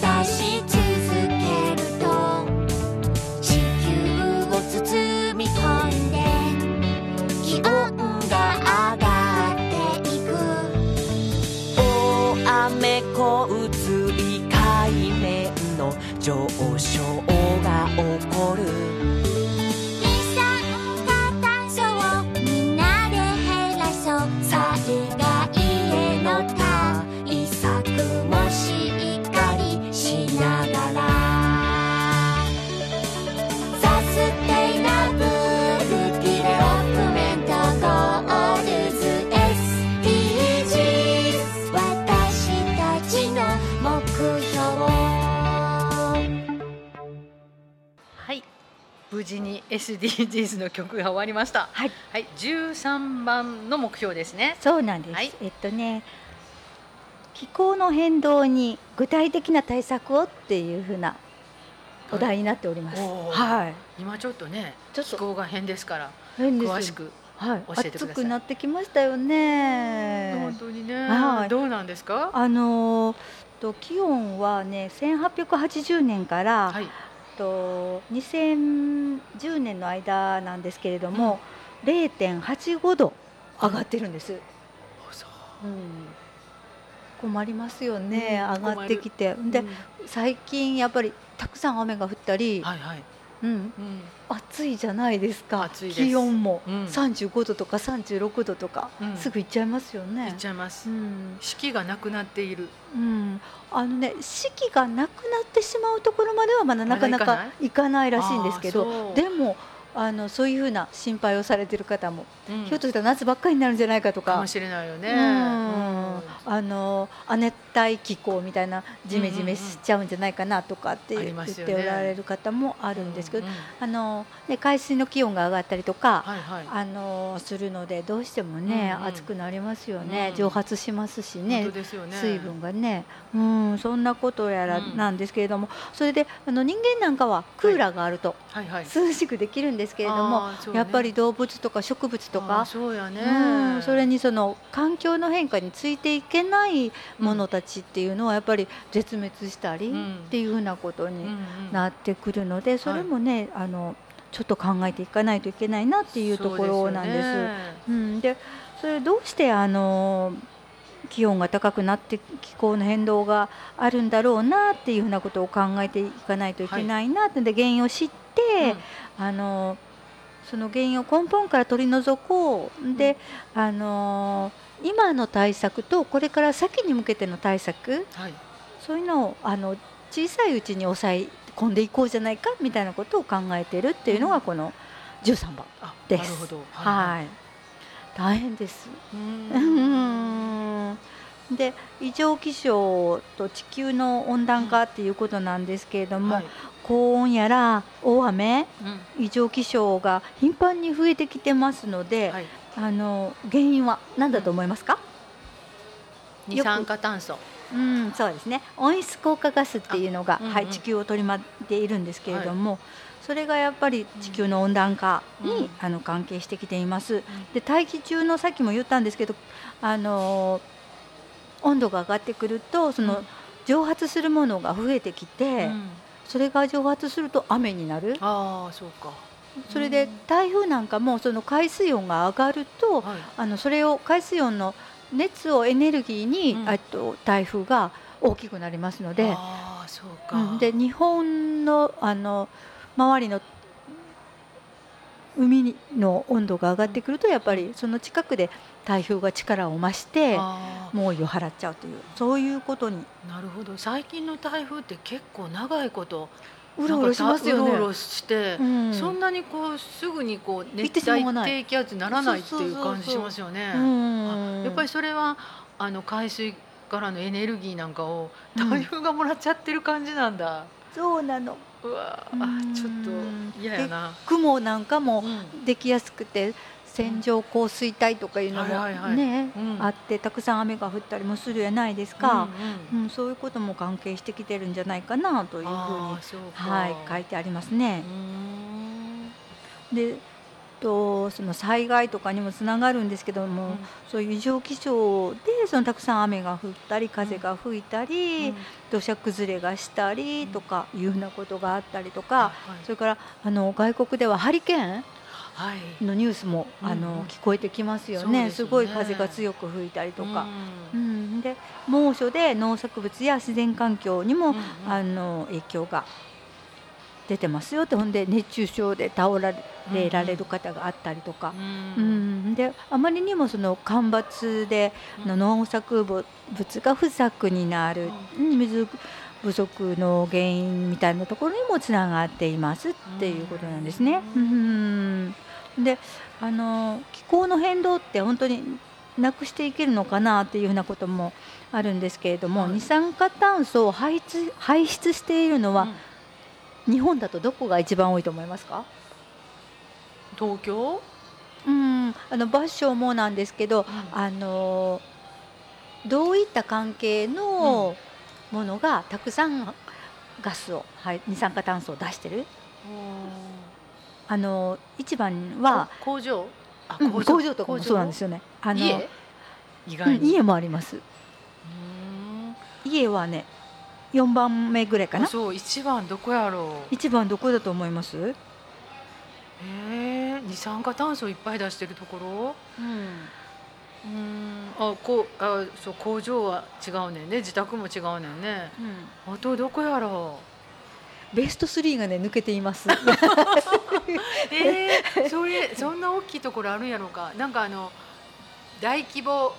起こる無事に SDGs の曲が終わりました。はい、はい。13番の目標ですね。そうなんです。はい。えっとね、気候の変動に具体的な対策をっていうふうなお題になっております。はい。今ちょっとねちょっと。気候が変ですから詳しくはい、教えてください。暑くなってきましたよね。本。当にね、はい。どうなんですか？あのーと気温はね、1880年から、はいと2010年の間なんですけれども、0.85度上がってるんです。そう。困りますよね、うん上がってきて。で、うん。最近やっぱりたくさん雨が降ったり、はいはい、うん、うん、暑いじゃないですか。気温も。うん。35度とか36度とか、うん。すぐ行っちゃいますよいっね。ちゃいます、うん。四季がなくなっている。うん、あのね四季がなくなってしまうところまではまだなかなかか行かないらしいんですけどでもあのそういうふうな心配をされてる方も、うん。ひょっとしたら夏ばっかりになるんじゃないかとか。かもしれないよね。あの亜熱帯気候みたいなジメジメしちゃうんじゃないかなとかって言っておられる方もあるんですけど、うんうんあのね、海水の気温が上がったりとか、はいはい。あのするのでどうしてもね、うんうん。暑くなりますよね、うん蒸発しますしね。ね。水分がね、うん、そんなことやらうん。なんですけれども、それであの人間なんかはクーラーがあると。涼しくできるんですけれども、ね。やっぱり動物とか植物とか、そうやね。うん、それにその環境の変化についていけないものたちっていうのはやっぱり絶滅したりうん。っていうふうなことになってくるので、それもね、あのちょっと考えていかないといけないなっていうところなんです。そうよね。うん、でそれどうしてあの気温が高くなって気候の変動があるんだろうなっていうふうなことを考えていかないといけないなって、で原因を知って、あのその原因を根本から取り除こうで、あの今の対策とこれから先に向けての対策はい。そういうのをあの小さいうちに抑え込んでいこうじゃないかみたいなことを考えてるっていうのがこの13番。あ、です。はい、大変です。い。ううんんで異常気象と地球の温暖化っていうことなんですけれども、はい。高温やら大雨うん。異常気象が頻繁に増えてきてますので、はい。あの原因は何だと思いますか、二酸化炭素。うん、そうですね。温室効果ガスっていうのが、あうんうん。はい、地球を取り巻いているんですけれども、それがやっぱり地球の温暖化に、うん。あの関係してきています。で大気中のさっきも言ったんですけど、あの温度が上がってくるとその、うん。蒸発するものが増えてきて、うん。それが蒸発すると雨になる。ああ、そうか。それで台風なんかもその海水温が上がると、はい。あのそれを海水温の熱をエネルギーに、うん。あと台風が大きくなりますので、ああ、そううか。ん。で日本のあの周りの海の温度が上がってくるとやっぱりその近くで台風が力を増してあ猛威を払っちゃうというそういうことに。あ、なるほど。最近の台風って結構長いことうろうろしますよね。うろうろして、うん。そんなにこうすぐにこう熱帯低気圧にならないっていう感じしますよね。やっぱりそれはあの海水からのエネルギーなんかをうん。台風がもらっちゃってる感じなんだ。そうなの。うわちょっと嫌やな。雲なんかもうん。できやすくて線状降水帯とかいうのもはいはいはい。ねうん。あってたくさん雨が降ったりもするやないですか、うんうんうん、そういうことも関係してきてるんじゃないかなというふうにはい書いてありますね。う。ん。でとその災害とかにもつながるんですけども、うん。そういう異常気象でそのたくさん雨が降ったり風が吹いたり、うん。土砂崩れがしたりとかいうふうなことがあったりとか、はいそれからあの外国ではハリケーンはい。のニュースも、うん。うんあの聞こえてきますよそうねですよねごい風が強く吹いたりとか、ううん。んで猛暑で農作物や自然環境にも、あの影響が出てますよってほんで熱中症で倒られられる方があったりとか、ううん。ん。であまりにもその干ばつでの農作物が不作になる、うん。水不足の原因みたいなところにもつながっていますっていうことなんですね。ううん。であの気候の変動って本当になくしていけるのかなっていうふうなこともあるんですけれども、はい。二酸化炭素を排出排出しているのは、日本だとどこが一番多いと思いますか？東京？うんあの場所もなんですけど、ん。あのどういった関係のものがたくさんガスを、はい、二酸化炭素を出してる？あの一番は、工場？あうん工場。とかもそうなんですよね。あの家？意うん外に家もあります。うん。家はね4番目ぐらいかな？あそう一番どこやろう？一番どこだと思います、へえ二酸化炭素いっぱい出してるところ？うん。あこうあそう工場は違うねんね。自宅も違うねんね。あとどこやろベスト3がね抜けています。う えー、それそんな大きいところあるんやろうか？なんかあの大規模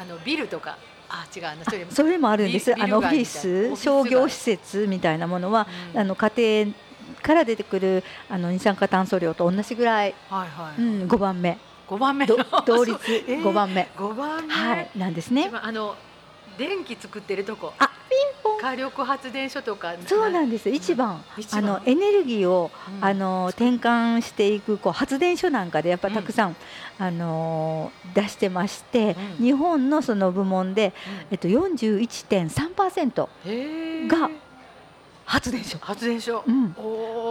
あのビルとかあ違うなそれそれもあるんです。ビあのオフィス商業街施設みたいなものは、うん。あの家庭から出てくるあの二酸化炭素量と同じぐらい、はいはい、うん、5番目。五番目。ど 同率そうえー5番目、五番目。はいなんです一ね番あの電気作ってるとこ。あピンポン火力発電所とかそうなんです。一番あのエネルギーを、うん。あの転換していくこう発電所なんかでやっぱたくさん、あの出してまして、うん。日本のその部門で、えっと、41.3%へえが発電所、発電所、うん、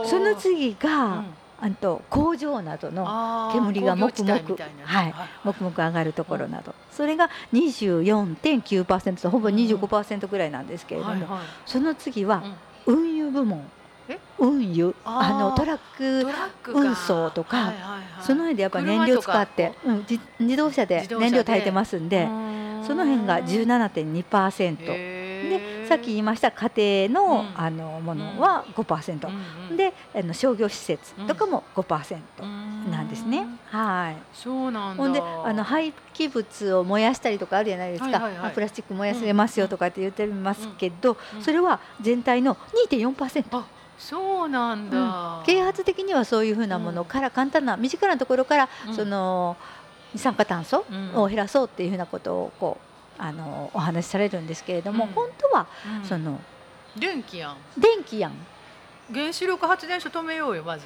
その次が、うんあと工場などの煙がもくもくはいもくもく上がるところなど、それが24.9%とほぼ25%ぐらいなんですけれども、その次はうん。運輸部門。え？運輸。あのトラック運送とかその辺でやっぱ燃料使って、う。ん、じ自動車で自動車で。燃料炊いてますんでその辺が17.2%ででさっき言いました家庭の,、うん。あのものは5%、でであの商業施設とかも5%なんですね。はい。そうなんだ。ほんであの廃棄物を燃やしたりとかあるじゃないですか、はいはいはい。あプラスチック燃やせますよとかって言ってますけど、うんそれは全体の2.4%。あそうなんだ、啓発的にはそういうふうなものから簡単な身近なところから、うん。その二酸化炭素うん。を減らそうっていうふうなことをこうあのお話しされるんですけれども、うん。本当はうん。その電気やん。電気やん。原子力発電所止めようよまず。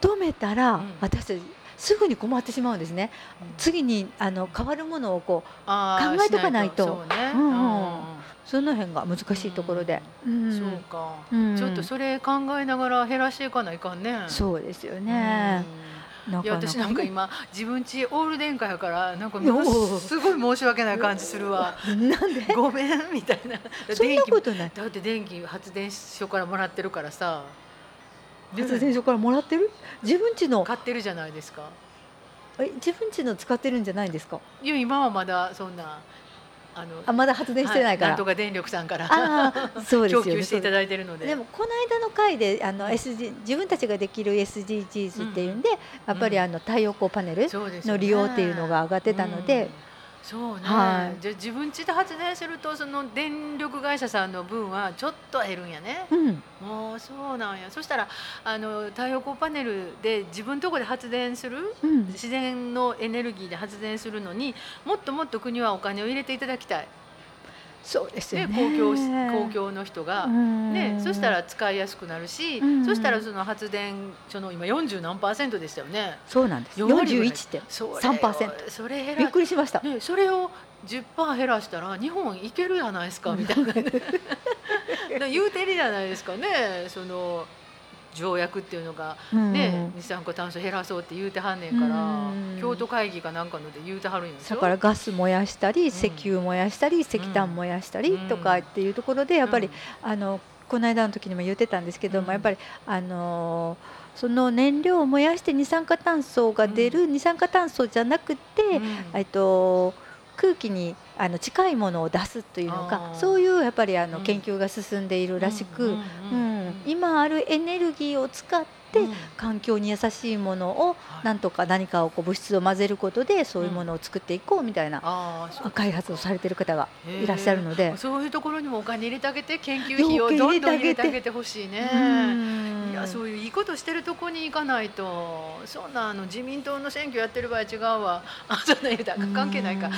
止めたら、うん。私たちすぐに困ってしまうんですね。次にあの変わるものをこう考えとかないと。しその辺が難しいところで、うん。そうか、うん。ちょっとそれ考えながら減らしていかないかんね。そうですよね。うんいや私なんか今自分家オール電化やからなんかすごい申し訳ない感じするわ。なんで？ごめんみたいな。そんなことない。だって電気発電所からもらってるからさ。発電所からもらってる？自分家の。買ってるじゃないですか。え自分家の使ってるんじゃないんですか？いや今はまだそんなあのあまだ発電してないから。はんとか電力さんからそうですよね。供給していただいてるのででもこの間の回であの SG 自分たちができる SDGs っていうんで、やっぱりあの太陽光パネルの利用っていうのが上がってたので、そうね、はい。じゃあ自分家で発電するとその電力会社さんの分はちょっと減るんやね。うん、もうそうなんや。そしたらあの太陽光パネルで自分とこで発電するうん、自然のエネルギーで発電するのにもっともっと国はお金を入れていただきたい、そうですよね、ね。公共公共の人が。ね、そしたら使いやすくなるし、うんそしたらその発電所の今40何パーセントでしたよね。そうなんです。4割ぐらい41ってそれを3%それ減びっらくりしました。ね、それを10%減らしたら日本いけるやないですかみたいなな 言うてるじゃないですかねその条約っていうのが、うん。ね二酸化炭素減らそうって言うてはんねんから、うん。京都会議かなんかので言うてはるんですよ。だからガス燃やしたり、ん。石油燃やしたり石炭燃やしたりとかっていうところでやっぱり、あのこの間の時にも言ってたんですけども、うん。やっぱりあのーその燃料を燃やして二酸化炭素が出る、二酸化炭素じゃなくて、うん。えっと空気にあの近いものを出すというのかそういうやっぱりあのうん。研究が進んでいるらしく、うんううんん今あるエネルギーを使ってうん環境に優しいものをはい。なんとか何かをこう物質を混ぜることでそういうものを作っていこうみたいな開発をされている方がいらっしゃるので。そういうところにもお金入れてあげて研究費をどんどん入れてあげてほしいね。うん。いやそういういいことしてるとこに行かないとそんなあの自民党の選挙やってる場合違うわ。あそんな言うたら関係ないか。うん。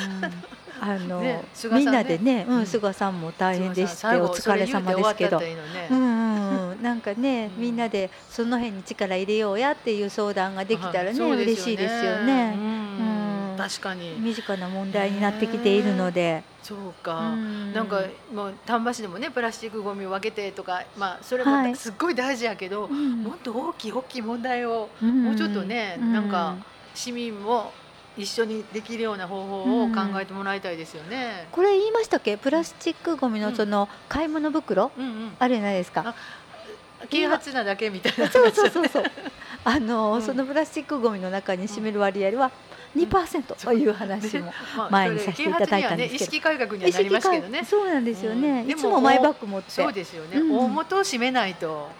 あの、ねみんなでね、うんうん。菅さんも大変でしてお疲れ様ですけど。いいのね。うんうんうんなんかね、うん。みんなでその辺に力入れようやっていう相談ができたらね、嬉しいですよね。うん。うん。確かに。身近な問題になってきているので、そうか、うん。なんかもう丹波市でもねプラスチックごみを分けてとかまあそれはい。もすっごい大事やけど、うん。もっと大きい大きい問題をうん。もうちょっとねなんか市民も一緒にできるような方法を考えてもらいたいですよね。これ言いましたっけ？プラスチックごみのその買い物袋？あるじゃないですか。啓発なだけみたいな。そうそうそうそう。あの、うんそのプラスチックごみの中に占める割合は2%という話も。まあ前にさせていただいたんですけどね意識改革にはなりますけどね。そうなんですよね。うんいつもマイバッグ持って。そうですよね。うん大元を占めないと。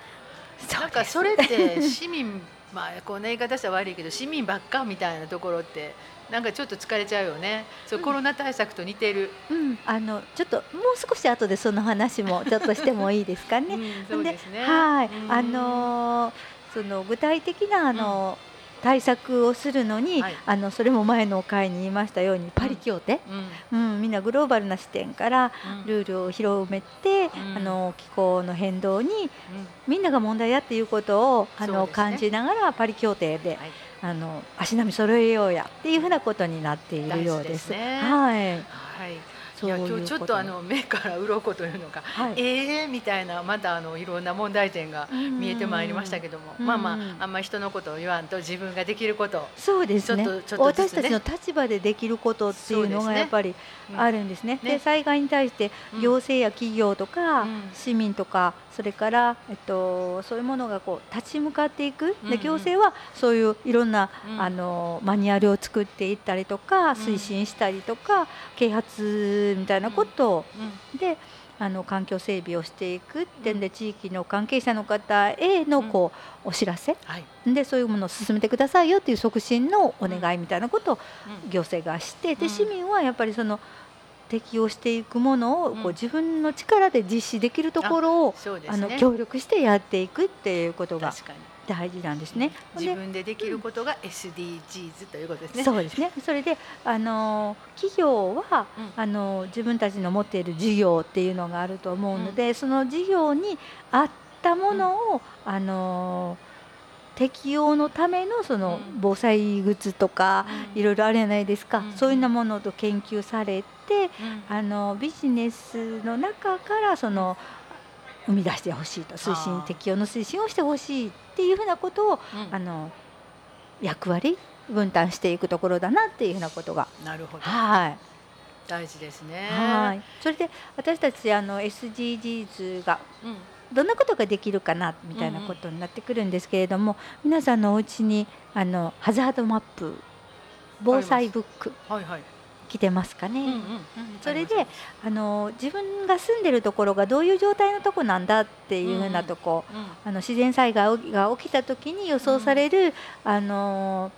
なんかそれって市民まあこんな言い方したら悪いけど市民ばっかみたいなところってなんかちょっと疲れちゃうよね。そううん。コロナ対策と似てる。うん、あのちょっともう少し後でその話も ちょっとしてもいいですかね。うんですね。はい、うん。あのーその具体的なあの、対策をするのに、はい。あのそれも前の回に言いましたようにパリ協定、うん。うん。みんなグローバルな視点からうん。ルールを広めて、うん。あの気候の変動にうん。みんなが問題やっていうことをあの、ね。感じながらパリ協定で、はいあの足並み揃えようやっていうふうなことになっているようです。ですねはい。はい。いや今日ちょっことあの目から鱗というのか、はいええみたいなまたあのいろんな問題点が見えてまいりましたけども、うんまあまああんまり人のことを言わんと自分ができること、そうですねちょっとちょっとね私たちの立場でできることっていうのがやっぱりうんあるんですね。ね。で災害に対してうん。行政や企業とか、うん。市民とかそれから、えっと、そういうものがこう立ち向かっていく、うんうん。で行政はそういういろんな、うん。あのマニュアルを作っていったりとか推進したりとか、啓発みたいなことであの環境整備をしていくってんで地域の関係者の方へのこう、お知らせ。はい、でそういうものを進めてくださいよっていう促進のお願いみたいなことをうん。行政がしてうん。で市民はやっぱりその適用していくものをこう自分の力で実施できるところをあ。の協力してやっていくっていうことが確かに大事なんですね。自分でできることが SDGs ということですね。そうですね。それであの企業は、うん。あの自分たちの持っている事業っていうのがあると思うので、その事業に合ったものを、あの適用のためのそのうん。防災グッズとか、うん。いろいろあるじゃないですか、うん。そういうようなものと研究されてうん。あのビジネスの中からその生み出してほしいと推進適用の推進をしてほしいっていうふうなことをうん。あの役割分担していくところだなっていうふうなことが。なるほど。はい。大事ですね。はい。それで私たちあの SDGs がうん。どんなことができるかなみたいなことになってくるんですけれども、皆さんのお家にあのハザードマップ防災ブック。はいはい。来てますかね、うんうんうんそれであの自分が住んでるところがどういう状態のとこなんだっていうふうなとこ、うんあの自然災害が起きた時に予想される、あの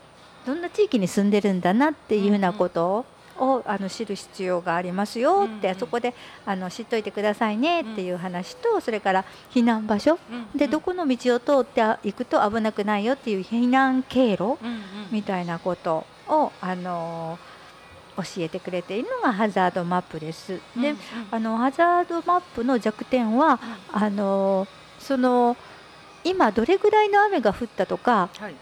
どんな地域に住んでるんだなっていうふうなことをあの知る必要がありますよって、うんうん。そこであの知っといてくださいねっていう話と、それから避難場所うんでどこの道を通っていくと危なくないよっていう避難経路うんうん。みたいなことをあの教えてくれているのがハザードマップです。であのハザードマップの弱点はあのその今どれぐらいの雨が降ったとかはい。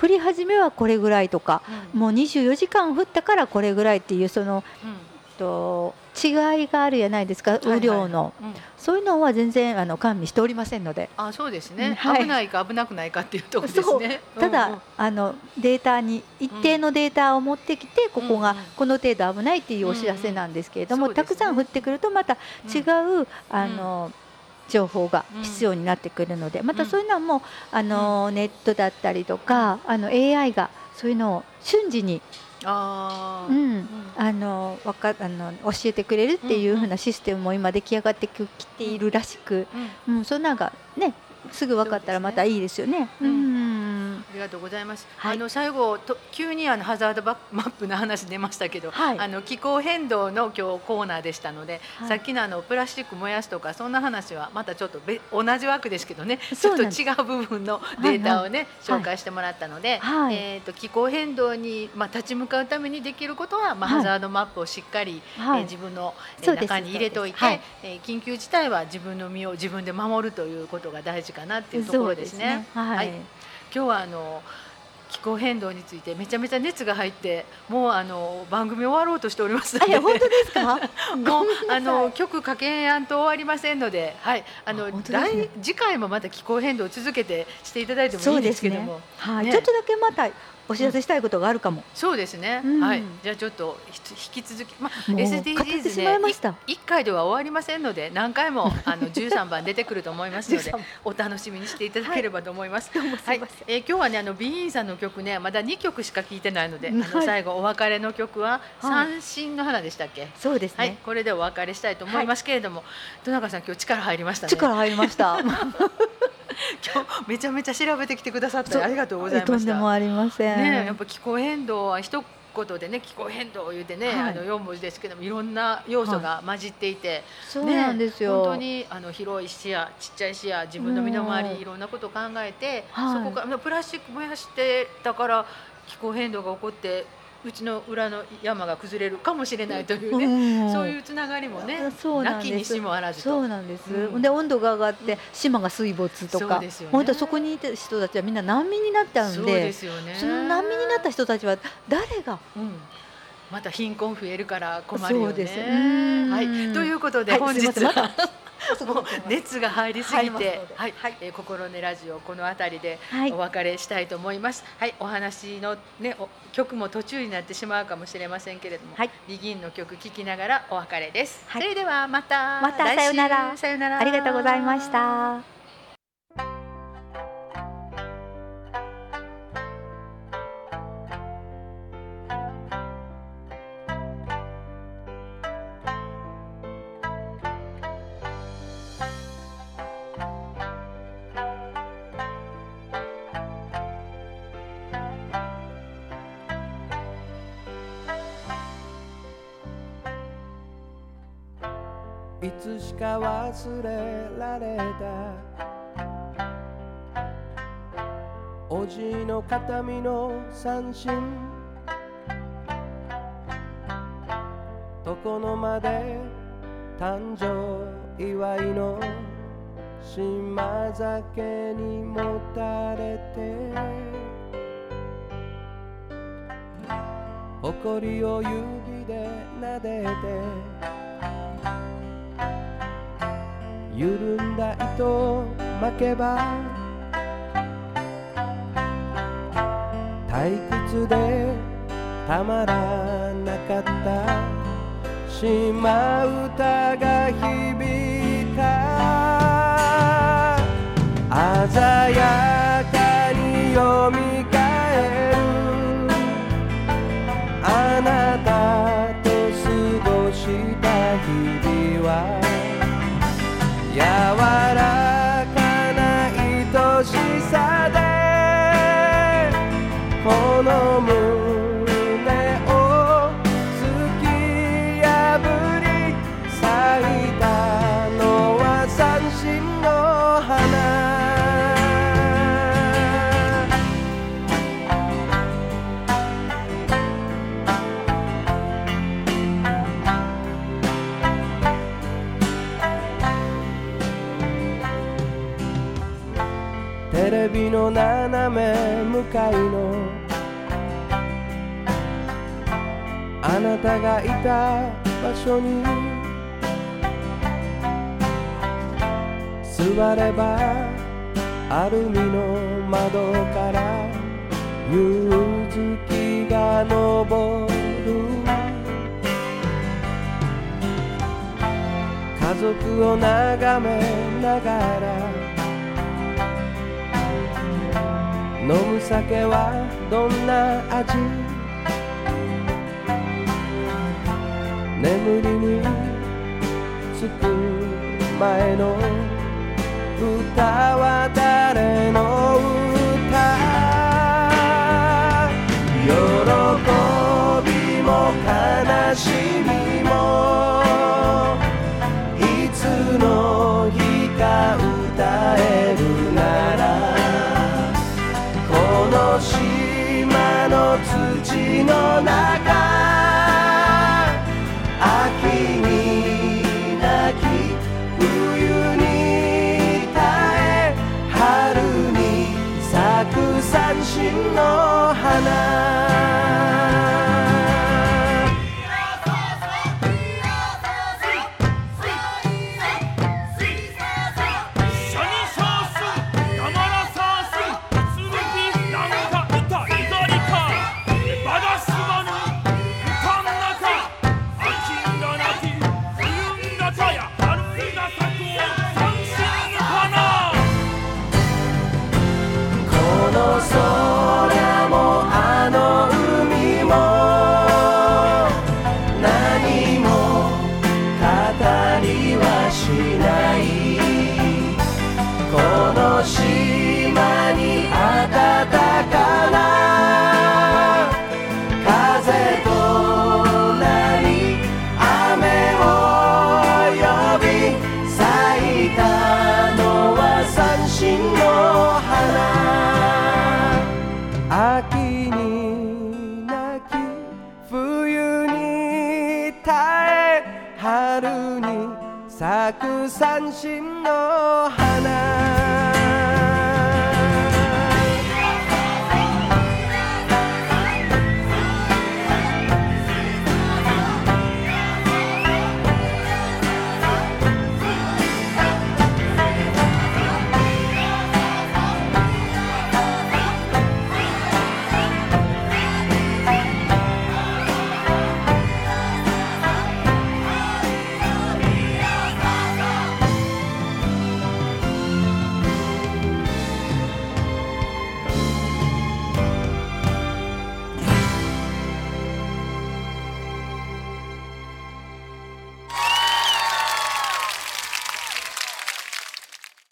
降り始めはこれぐらいとかうん。もう24時間降ったからこれぐらいっていうそのうん。と違いがあるじゃないですかはいはい。雨量の、うん。そういうのは全然あの加味しておりませんので。あそうですうんね、はい。危ないか危なくないかっていうところですね。ただ、うんうん。あのデータに一定のデータを持ってきて、ここがこの程度危ないっていうお知らせなんですけれども、うんうん。ね。たくさん降ってくるとまた違う、あの情報が必要になってくるので、またそういうのはもうあの、ネットだったりとかあの AI がそういうのを瞬時に、あーうん。あのわかあの教えてくれるっていう風なシステムも今出来上がってきているらしく、うん。うん、そんなんがねすぐ分かったらまたいいですよね。そうん。ありがとうございます。はい。あの最後と急にあのハザードバマップの話出ましたけど、はい。あの気候変動の今日コーナーでしたので、はいさっきのあのプラスチック燃やすとかそんな話はまたちょっと別同じ枠ですけどね、ちょっと違う部分のデータをね、はい。紹介してもらったので、はい。えっ、と気候変動にまあ立ち向かうためにできることは、まあ、はい。ハザードマップをしっかり、はい。えー自分の、え中に入れておいて、はい。えー緊急事態は自分の身を自分で守るということが大事かなっていうところですね。そうはい、はい。今日はあの気候変動についてめちゃめちゃ熱が入ってもうあの番組終わろうとしておりますので。本当ですか？もうあい。の曲かけやんと終わりませんので、はい、あのね。来次回もまた気候変動を続けてしていただいてもいいんでそうですすね。けども、。はい、ね。ちょっとだけまたお知らせしたいことがあるかも。そうですね。うんはい、じゃあちょっとひ引き続き、まあ SDGs しまいましたね、い一回では終わりませんので、何回もあの13番出てくると思いますので13、お楽しみにしていただければと思います。はいえー今日はねあのビーンさんの曲ねまだ2曲しか聴いてないので、あのはい最後お別れの曲ははい三振の花でしたっけ？そうですはいね。、これでお別れしたいと思いますけれども、戸中さん今日力入りましたね。力入りました。今日めちゃめちゃ調べてきてくださってありがとうございました。とんでもありません。ね。えやっぱ気候変動は一言でね気候変動を言うてね、はい。あの4文字ですけどもいろんな要素が混じっていて、そうなんですよ。ね、本当にあの広い視野ちっちゃい視野自分の身の回うんりいろんなことを考えて、はい。そこからプラスチック燃やしてたから気候変動が起こってうちの裏の山が崩れるかもしれないというね、ん。そういうつながりもねそうなんです。なきにしもあらずと。そうなんです、うん。で温度が上がって島が水没とか、ね。本当そこにいた人たちはみんな難民になっちゃうんでその難民になった人たちは誰が？うん。また貧困増えるから困るよね。はい、ということではい本日は。もう 熱が入りすぎてので、はい、えー心根ラジオこの辺りではい。お別れしたいと思います。はい、お話のねお曲も途中になってしまうかもしれませんけれども、はい。ビギンの曲聴きながらお別れです。はい。それではまた。またさよなら。さよなら。ありがとうございました。か忘れられた。おじの形見の三振。床の間で誕生祝いの島酒にもたれて。誇を指で撫でて。緩んだ糸を巻けば退屈でたまらなかった島唄が響いた。鮮やかによみ柔らかの斜め向かいの。あなたがいた場所に座ればアルミの窓から夕月が昇る。家族を眺めながら飲む酒はどんな味？眠りにつく前の歌は誰の歌？喜びも悲しみもいつの日か歌えるの中